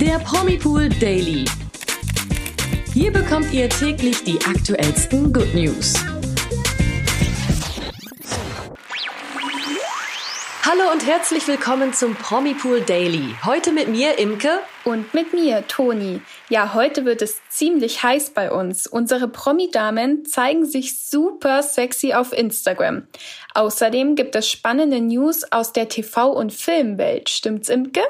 Der Promipool Daily. Hier bekommt ihr täglich die aktuellsten Good News. Hallo und herzlich willkommen zum Promipool Daily. Heute mit mir, Imke. Und mit mir, Toni. Ja, heute wird es ziemlich heiß bei uns. Unsere Promi-Damen zeigen sich super sexy auf Instagram. Außerdem gibt es spannende News aus der TV- und Filmwelt. Stimmt's, Imke?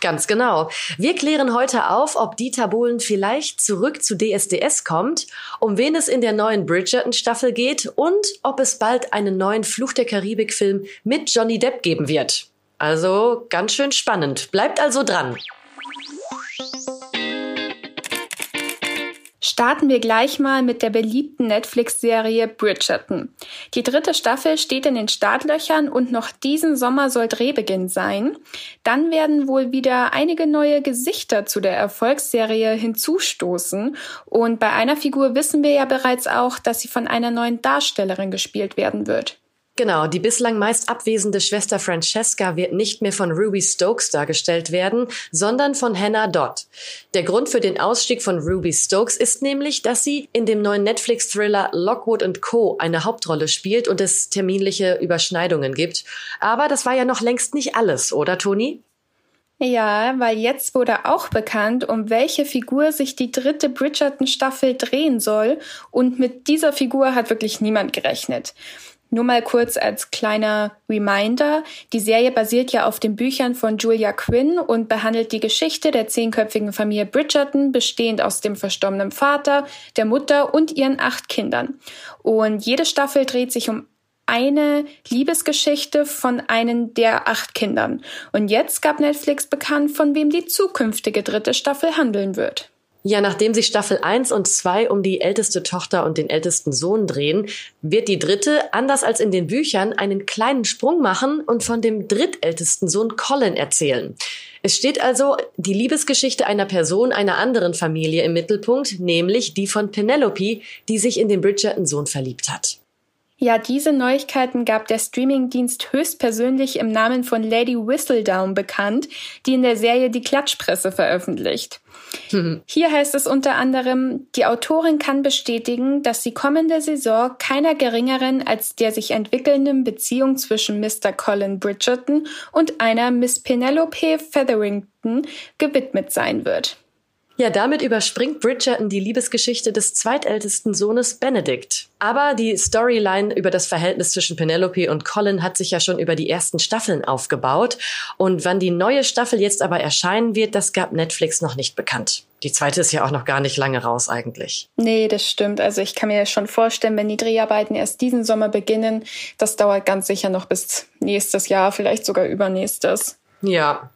Ganz genau. Wir klären heute auf, ob Dieter Bohlen vielleicht zurück zu DSDS kommt, um wen es in der neuen Bridgerton-Staffel geht und ob es bald einen neuen Fluch der Karibik-Film mit Johnny Depp geben wird. Also ganz schön spannend. Bleibt also dran. Starten wir gleich mal mit der beliebten Netflix-Serie Bridgerton. Die dritte Staffel steht in den Startlöchern und noch diesen Sommer soll Drehbeginn sein. Dann werden wohl wieder einige neue Gesichter zu der Erfolgsserie hinzustoßen. Und bei einer Figur wissen wir ja bereits auch, dass sie von einer neuen Darstellerin gespielt werden wird. Genau, die bislang meist abwesende Schwester Francesca wird nicht mehr von Ruby Stokes dargestellt werden, sondern von Hannah Dodd. Der Grund für den Ausstieg von Ruby Stokes ist nämlich, dass sie in dem neuen Netflix-Thriller Lockwood Co. eine Hauptrolle spielt und es terminliche Überschneidungen gibt. Aber das war ja noch längst nicht alles, oder Toni? Ja, weil jetzt wurde auch bekannt, um welche Figur sich die dritte Bridgerton-Staffel drehen soll. Und mit dieser Figur hat wirklich niemand gerechnet. Nur mal kurz als kleiner Reminder. Die Serie basiert ja auf den Büchern von Julia Quinn und behandelt die Geschichte der zehnköpfigen Familie Bridgerton, bestehend aus dem verstorbenen Vater, der Mutter und ihren acht Kindern. Und jede Staffel dreht sich um eine Liebesgeschichte von einem der acht Kindern. Und jetzt gab Netflix bekannt, von wem die zukünftige dritte Staffel handeln wird. Ja, nachdem sich Staffel 1 und 2 um die älteste Tochter und den ältesten Sohn drehen, wird die dritte, anders als in den Büchern, einen kleinen Sprung machen und von dem drittältesten Sohn Colin erzählen. Es steht also die Liebesgeschichte einer Person einer anderen Familie im Mittelpunkt, nämlich die von Penelope, die sich in den Bridgerton-Sohn verliebt hat. Ja, diese Neuigkeiten gab der Streamingdienst höchstpersönlich im Namen von Lady Whistledown bekannt, die in der Serie die Klatschpresse veröffentlicht. Mhm. Hier heißt es unter anderem, die Autorin kann bestätigen, dass die kommende Saison keiner geringeren als der sich entwickelnden Beziehung zwischen Mr. Colin Bridgerton und einer Miss Penelope Featherington gewidmet sein wird. Ja, damit überspringt Bridgerton die Liebesgeschichte des zweitältesten Sohnes Benedict. Aber die Storyline über das Verhältnis zwischen Penelope und Colin hat sich ja schon über die ersten Staffeln aufgebaut. Und wann die neue Staffel jetzt aber erscheinen wird, das gab Netflix noch nicht bekannt. Die zweite ist ja auch noch gar nicht lange raus eigentlich. Nee, das stimmt. Also ich kann mir schon vorstellen, wenn die Dreharbeiten erst diesen Sommer beginnen, das dauert ganz sicher noch bis nächstes Jahr, vielleicht sogar übernächstes. Ja,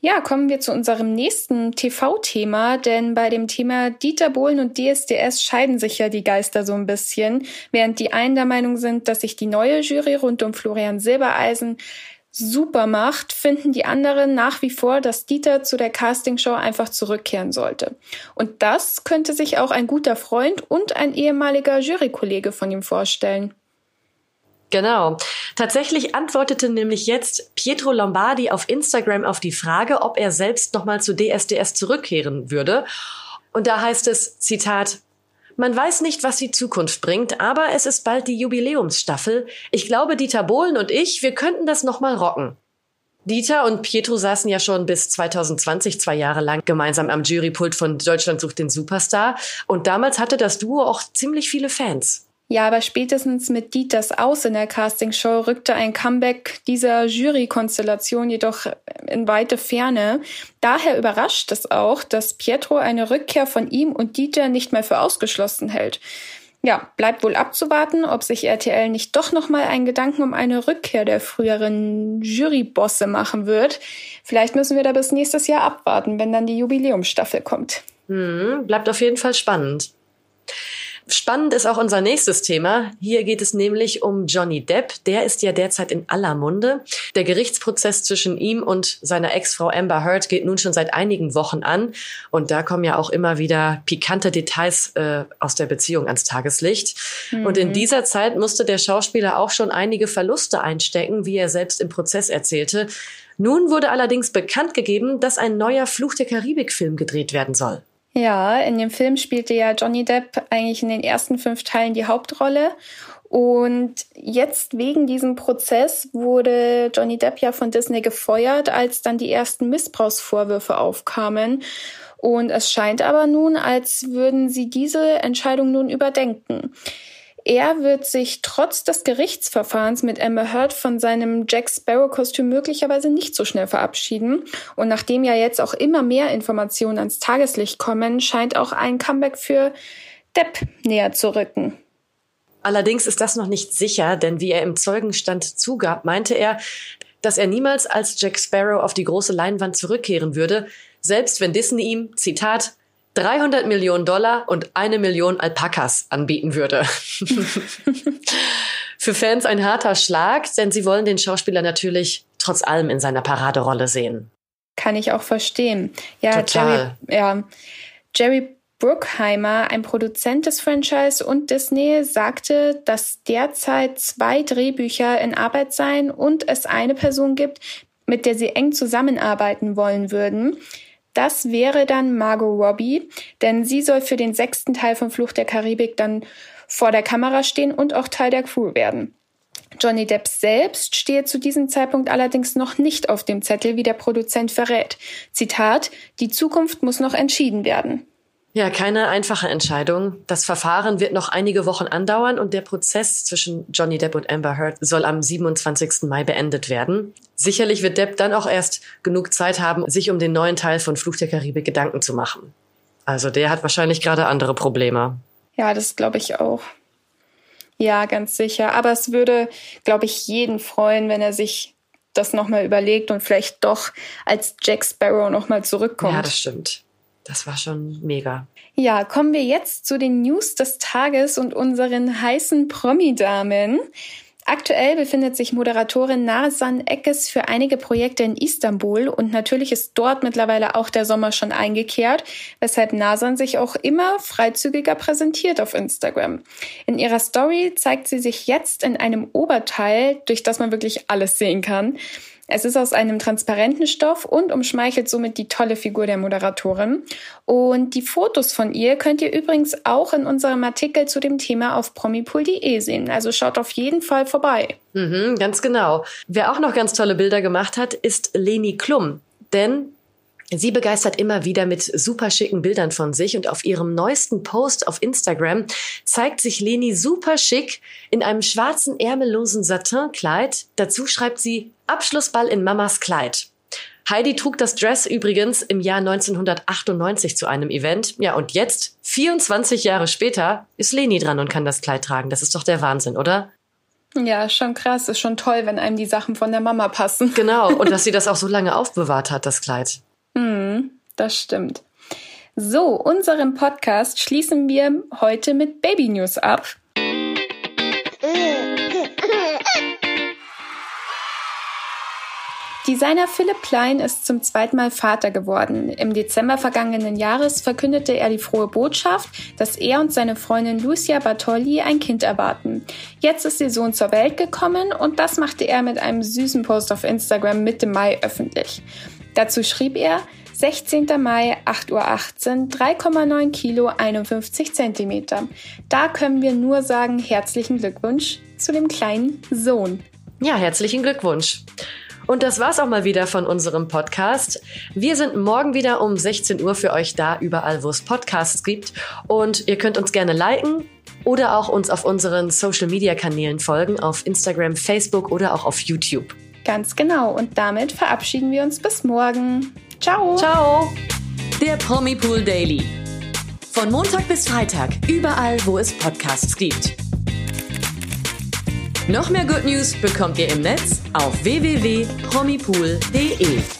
ja, kommen wir zu unserem nächsten TV-Thema, denn bei dem Thema Dieter Bohlen und DSDS scheiden sich ja die Geister so ein bisschen. Während die einen der Meinung sind, dass sich die neue Jury rund um Florian Silbereisen super macht, finden die anderen nach wie vor, dass Dieter zu der Castingshow einfach zurückkehren sollte. Und das könnte sich auch ein guter Freund und ein ehemaliger Jurykollege von ihm vorstellen. Genau. Tatsächlich antwortete nämlich jetzt Pietro Lombardi auf Instagram auf die Frage, ob er selbst nochmal zu DSDS zurückkehren würde. Und da heißt es, Zitat, man weiß nicht, was die Zukunft bringt, aber es ist bald die Jubiläumsstaffel. Ich glaube, Dieter Bohlen und ich, wir könnten das nochmal rocken. Dieter und Pietro saßen ja schon bis 2020 zwei Jahre lang gemeinsam am Jurypult von Deutschland sucht den Superstar. Und damals hatte das Duo auch ziemlich viele Fans. Ja, aber spätestens mit Dieters Aus in der Castingshow rückte ein Comeback dieser Jurykonstellation jedoch in weite Ferne. Daher überrascht es auch, dass Pietro eine Rückkehr von ihm und Dieter nicht mehr für ausgeschlossen hält. Ja, bleibt wohl abzuwarten, ob sich RTL nicht doch nochmal einen Gedanken um eine Rückkehr der früheren Jurybosse machen wird. Vielleicht müssen wir da bis nächstes Jahr abwarten, wenn dann die Jubiläumsstaffel kommt. Hm, bleibt auf jeden Fall spannend. Spannend ist auch unser nächstes Thema. Hier geht es nämlich um Johnny Depp. Der ist ja derzeit in aller Munde. Der Gerichtsprozess zwischen ihm und seiner Ex-Frau Amber Heard geht nun schon seit einigen Wochen an. Und da kommen ja auch immer wieder pikante Details äh, aus der Beziehung ans Tageslicht. Mhm. Und in dieser Zeit musste der Schauspieler auch schon einige Verluste einstecken, wie er selbst im Prozess erzählte. Nun wurde allerdings bekannt gegeben, dass ein neuer Fluch der Karibik-Film gedreht werden soll. Ja, in dem Film spielte ja Johnny Depp eigentlich in den ersten fünf Teilen die Hauptrolle. Und jetzt wegen diesem Prozess wurde Johnny Depp ja von Disney gefeuert, als dann die ersten Missbrauchsvorwürfe aufkamen. Und es scheint aber nun, als würden sie diese Entscheidung nun überdenken. Er wird sich trotz des Gerichtsverfahrens mit Amber Heard von seinem Jack Sparrow-Kostüm möglicherweise nicht so schnell verabschieden. Und nachdem ja jetzt auch immer mehr Informationen ans Tageslicht kommen, scheint auch ein Comeback für Depp näher zu rücken. Allerdings ist das noch nicht sicher, denn wie er im Zeugenstand zugab, meinte er, dass er niemals als Jack Sparrow auf die große Leinwand zurückkehren würde, selbst wenn Disney ihm, Zitat, 300 Millionen Dollar und eine Million Alpakas anbieten würde. Für Fans ein harter Schlag, denn sie wollen den Schauspieler natürlich trotz allem in seiner Paraderolle sehen. Kann ich auch verstehen. Ja, Total. Jerry, ja, Jerry Bruckheimer, ein Produzent des Franchise und Disney, sagte, dass derzeit zwei Drehbücher in Arbeit seien und es eine Person gibt, mit der sie eng zusammenarbeiten wollen würden. Das wäre dann Margot Robbie, denn sie soll für den sechsten Teil von Flucht der Karibik dann vor der Kamera stehen und auch Teil der Crew werden. Johnny Depp selbst stehe zu diesem Zeitpunkt allerdings noch nicht auf dem Zettel, wie der Produzent verrät. Zitat, die Zukunft muss noch entschieden werden. Ja, keine einfache Entscheidung. Das Verfahren wird noch einige Wochen andauern und der Prozess zwischen Johnny Depp und Amber Heard soll am 27. Mai beendet werden. Sicherlich wird Depp dann auch erst genug Zeit haben, sich um den neuen Teil von Fluch der Karibik Gedanken zu machen. Also der hat wahrscheinlich gerade andere Probleme. Ja, das glaube ich auch. Ja, ganz sicher. Aber es würde, glaube ich, jeden freuen, wenn er sich das nochmal überlegt und vielleicht doch als Jack Sparrow nochmal zurückkommt. Ja, das stimmt. Das war schon mega. Ja, kommen wir jetzt zu den News des Tages und unseren heißen Promi-Damen. Aktuell befindet sich Moderatorin Narsan Eckes für einige Projekte in Istanbul und natürlich ist dort mittlerweile auch der Sommer schon eingekehrt, weshalb Narsan sich auch immer freizügiger präsentiert auf Instagram. In ihrer Story zeigt sie sich jetzt in einem Oberteil, durch das man wirklich alles sehen kann. Es ist aus einem transparenten Stoff und umschmeichelt somit die tolle Figur der Moderatorin. Und die Fotos von ihr könnt ihr übrigens auch in unserem Artikel zu dem Thema auf promipool.de sehen. Also schaut auf jeden Fall vorbei. Mhm, ganz genau. Wer auch noch ganz tolle Bilder gemacht hat, ist Leni Klum. Denn Sie begeistert immer wieder mit super schicken Bildern von sich und auf ihrem neuesten Post auf Instagram zeigt sich Leni super schick in einem schwarzen ärmellosen Satinkleid. Dazu schreibt sie Abschlussball in Mamas Kleid. Heidi trug das Dress übrigens im Jahr 1998 zu einem Event. Ja, und jetzt, 24 Jahre später, ist Leni dran und kann das Kleid tragen. Das ist doch der Wahnsinn, oder? Ja, schon krass. Ist schon toll, wenn einem die Sachen von der Mama passen. Genau. Und dass sie das auch so lange aufbewahrt hat, das Kleid. Hm, das stimmt. So, unseren Podcast schließen wir heute mit Baby News ab. Designer Philipp Klein ist zum zweiten Mal Vater geworden. Im Dezember vergangenen Jahres verkündete er die frohe Botschaft, dass er und seine Freundin Lucia Bartoli ein Kind erwarten. Jetzt ist ihr Sohn zur Welt gekommen und das machte er mit einem süßen Post auf Instagram Mitte Mai öffentlich. Dazu schrieb er, 16. Mai, 8.18 Uhr, 3,9 Kilo, 51 Zentimeter. Da können wir nur sagen, herzlichen Glückwunsch zu dem kleinen Sohn. Ja, herzlichen Glückwunsch. Und das war's auch mal wieder von unserem Podcast. Wir sind morgen wieder um 16 Uhr für euch da, überall, wo es Podcasts gibt. Und ihr könnt uns gerne liken oder auch uns auf unseren Social Media Kanälen folgen, auf Instagram, Facebook oder auch auf YouTube. Ganz genau. Und damit verabschieden wir uns bis morgen. Ciao. Ciao. Der Promi Pool Daily. Von Montag bis Freitag, überall, wo es Podcasts gibt. Noch mehr Good News bekommt ihr im Netz auf www.promipool.de.